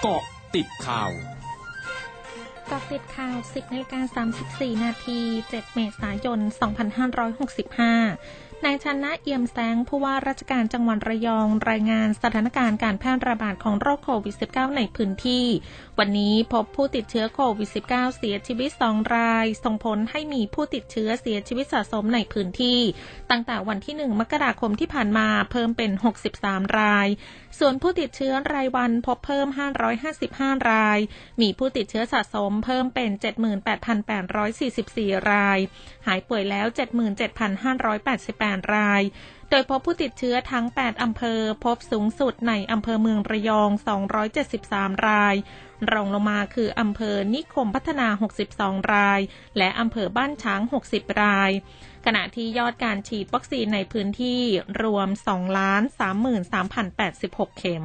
เกาะติดข่าวกาะติดข่าว 10นาฬิกา34 นาที 7 เมษายน 2565นายชนะเอี่ยมแสงผู้ว่าราชการจังหวัดระยอง รายงานสถานการณ์การแพร่ระบาดของโรคโควิด -19 ในพื้นที่ วันนี้พบผู้ติดเชื้อโควิด -19 เสียชีวิต 2 ราย ส่งผลให้มีผู้ติดเชื้อเสียชีวิตสะสมในพื้นที่ ตั้งแต่วันที่ 1 มกราคมที่ผ่านมาเพิ่มเป็น 63 ราย ส่วนผู้ติดเชื้อรายวันพบเพิ่ม 555 ราย มีผู้ติดเชื้อสะสมเพิ่มเป็น 78,844 ราย หายป่วยแล้ว 77,588 8 ราย โดยพบผู้ติดเชื้อทั้ง 8 อำเภอ พบสูงสุดในอำเภอเมืองระยอง 273 ราย รองลงมาคืออำเภอนิคมพัฒนา 62 ราย และอำเภอบ้านช้าง 60 ราย ขณะที่ยอดการฉีดวัคซีนในพื้นที่รวม 2 33,086 เข็ม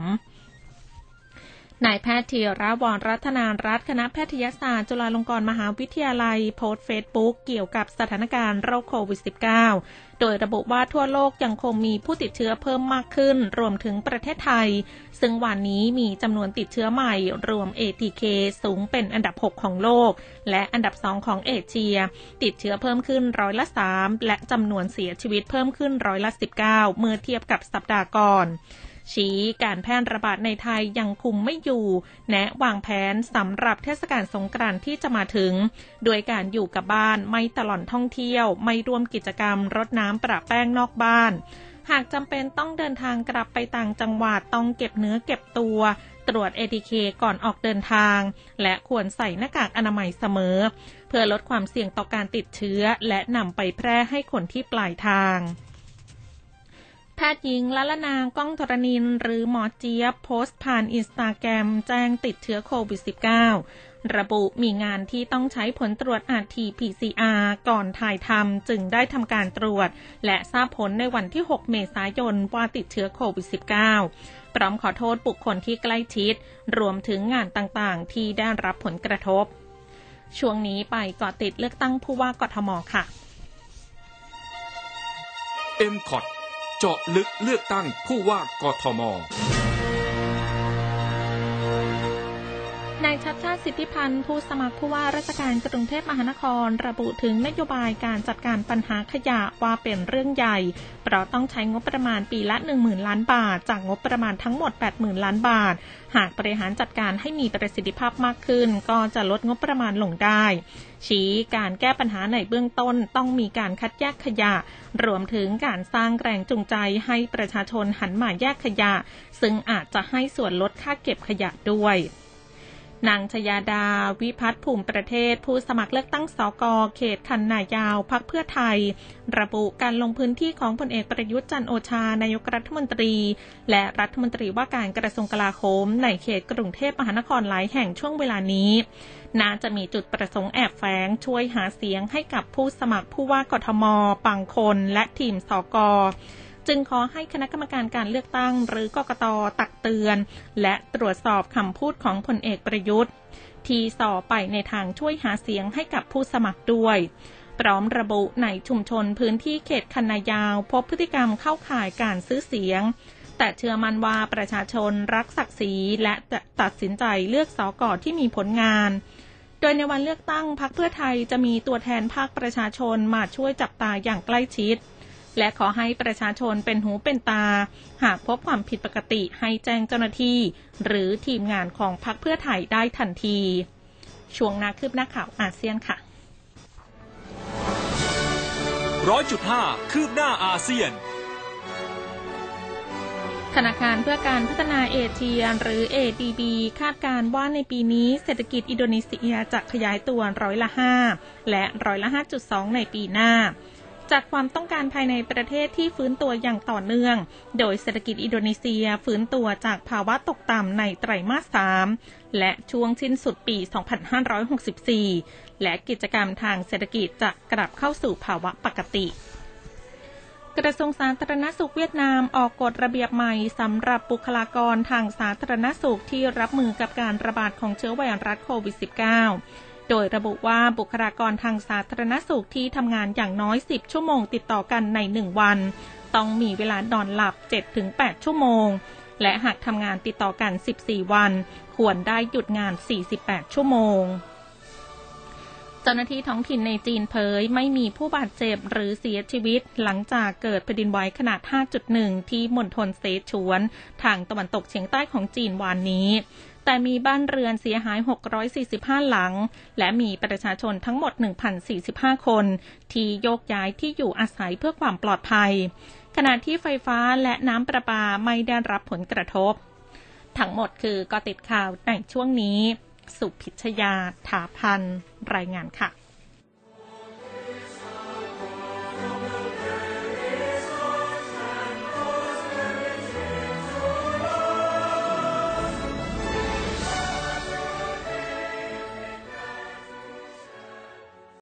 นายแพทย์ธีระวรรัตนารัฐคณะแพทยศาสตร์ จุฬาลงกรณ์มหาวิทยาลัย โพสต์เฟซบุ๊กเกี่ยวกับสถานการณ์โรคโควิด -19 โดยระบุว่าทั่วโลกยังคงมีผู้ติดเชื้อเพิ่มมากขึ้น รวมถึงประเทศไทย ซึ่งวันนี้มีจำนวนติดเชื้อใหม่ รวม ATK สูงเป็นอันดับ 6 ของโลก และอันดับ 2 ของเอเชีย ติดเชื้อเพิ่มขึ้นร้อยละ 3 และจำนวนเสียชีวิตเพิ่มขึ้นร้อยละ 19 เมื่อเทียบกับสัปดาห์ก่อน ชี้การแพร่ระบาดในไทยยังคุมไม่อยู่ แนะวางแผนสำหรับเทศกาลสงกรานต์ที่จะมาถึง โดยการอยู่กับบ้านไม่ตลอดท่องเที่ยว ไม่ร่วมกิจกรรมรดน้ำประแป้งนอกบ้าน หากจำเป็นต้องเดินทางกลับไปต่างจังหวัดต้องเก็บเนื้อเก็บตัวตรวจ ATK ก่อนออกเดินทาง และควรใส่หน้ากากอนามัยเสมอ เพื่อลดความเสี่ยงต่อการติดเชื้อ และนำไปแพร่ให้คนที่ปลายทาง พทย์หญิงละละนางก้องธรณิน หรือหมอเจี๊ยบโพสต์ผ่านอินสตาแกรมแจ้งติดเชื้อโควิด -19 ระบุมีงานที่ต้องใช้ผลตรวจอาที PCR ก่อนถ่ายทำจึงได้ทำการตรวจ และทราบผลในวันที่ 6 เมษายนว่าติดเชื้อโควิด -19 พร้อมขอโทษบุคคลที่ใกล้ชิด รวมถึงงานต่างๆ ที่ได้รับผลกระทบ ช่วงนี้ไปกาะติดเลือกตั้งผู้ว่ากทมค่ะ m c o t เจาะลึกเลือกตั้งผู้ว่ากทม นายชัดชาติสิทธิพันธ์ผู้สมัครผู้ว่าราชการกรุงเทพมหานคร ระบุถึงนโยบายการจัดการปัญหาขยะว่าเป็นเรื่องใหญ่ เพราะต้องใช้งบประมาณปีละ 10,000 ล้านบาท จากงบประมาณทั้งหมด 80,000 ล้านบาท หากบริหารจัดการให้มีประสิทธิภาพมากขึ้น ก็จะลดงบประมาณลงได้ชี้การแก้ปัญหาในเบื้องต้นต้องมีการคัดแยกขยะ รวมถึงการสร้างแรงจูงใจให้ประชาชนหันมาแยกขยะ ซึ่งอาจจะให้ส่วนลดค่าเก็บขยะด้วย นางชยาดา วิพัฒน์ภูมิประเทศ ผู้สมัครเลือกตั้งสกเขตคันนายาวพักเพื่อไทย ระบุการลงพื้นที่ของพลเอกประยุทธ์จันโอชานายกรัฐมนตรี และรัฐมนตรีว่าการกระทรวงกลาโหมในเขตกรุงเทพมหานครหลายแห่งช่วงเวลานี้น่าจะมีจุดประสงค์แอบแฝงช่วยหาเสียงให้กับผู้สมัครผู้ว่ากทมบางคนและทีมสก จึงขอให้คณะกรรมการการเลือกตั้ง หรือกกตตักเตือน และตรวจสอบคำพูดของพลเอกประยุทธ์ ที่ส่อไปในทางช่วยหาเสียงให้กับผู้สมัครด้วยพร้อมระบุในชุมชนพื้นที่เขตคันนายาว พบพฤติกรรมเข้าข่ายการซื้อเสียง แต่เชื่อมั่นว่าประชาชนรักศักดิ์ศรีและตัดสินใจเลือกสอกอที่มีผลงาน โดยในวันเลือกตั้งพรรคเพื่อไทยจะมีตัวแทนภาคประชาชนมาช่วยจับตาอย่างใกล้ชิด และขอให้ประชาชนเป็นหูเป็นตา หากพบความผิดปกติให้แจ้งเจ้าหน้าที่ หรือทีมงานของพรรคเพื่อไทยได้ทันที ช่วงนาคืบหน้าข่าวอาเซียนค่ะร้อยจุดห้าคืบหน้าอาเซียนธนาคารเพื่อการพัฒนาเอเชียหรือ ADB คาดการว่าในปีนี้เศรษฐกิจอินโดนีเซียจะขยายตัวร้อยละ 5 และร้อยละ 5.2 ในปีหน้า จากความต้องการภายในประเทศที่ฟื้นตัวอย่างต่อเนื่อง โดยเศรษฐกิจอินโดนีเซียฟื้นตัวจากภาวะตกต่ำในไตรมาส 3 และช่วงสิ้นสุดปี 2564 และกิจกรรมทางเศรษฐกิจจะกลับเข้าสู่ภาวะปกติกระทรวงสาธารณสุขเวียดนามออกกฎระเบียบใหม่สำหรับบุคลากรทางสาธารณสุขที่รับมือกับการระบาดของเชื้อไวรัสโควิด -19 โดยระบุว่าบุคลากรทางสาธารณสุขที่ทำงานอย่างน้อย 10 ชั่วโมงติดต่อกันใน 1 วัน ต้องมีเวลานอนหลับ 7-8 ชั่วโมง และหากทำงานติดต่อกัน 14 วัน ควรได้หยุดงาน 48 ชั่วโมงเจ้าหน้าที่ท้องถิ่นในจีนเผยไม่มีผู้บาดเจ็บหรือเสียชีวิต หลังจากเกิดแผ่นดินไหวขนาด 5.1 ที่มณฑลเซฉวน ทางตะวันตกเฉียงใต้ของจีนวานนี้ แต่มีบ้านเรือนเสียหาย 645 หลัง และมีประชาชนทั้งหมด 1,045 คน ที่โยกย้ายที่อยู่อาศัยเพื่อความปลอดภัย ขณะที่ไฟฟ้าและน้ำประปาไม่ได้รับผลกระทบ ทั้งหมดคือก็ติดข่าวในช่วงนี้ สุพิชยาถาพันรายงานค่ะ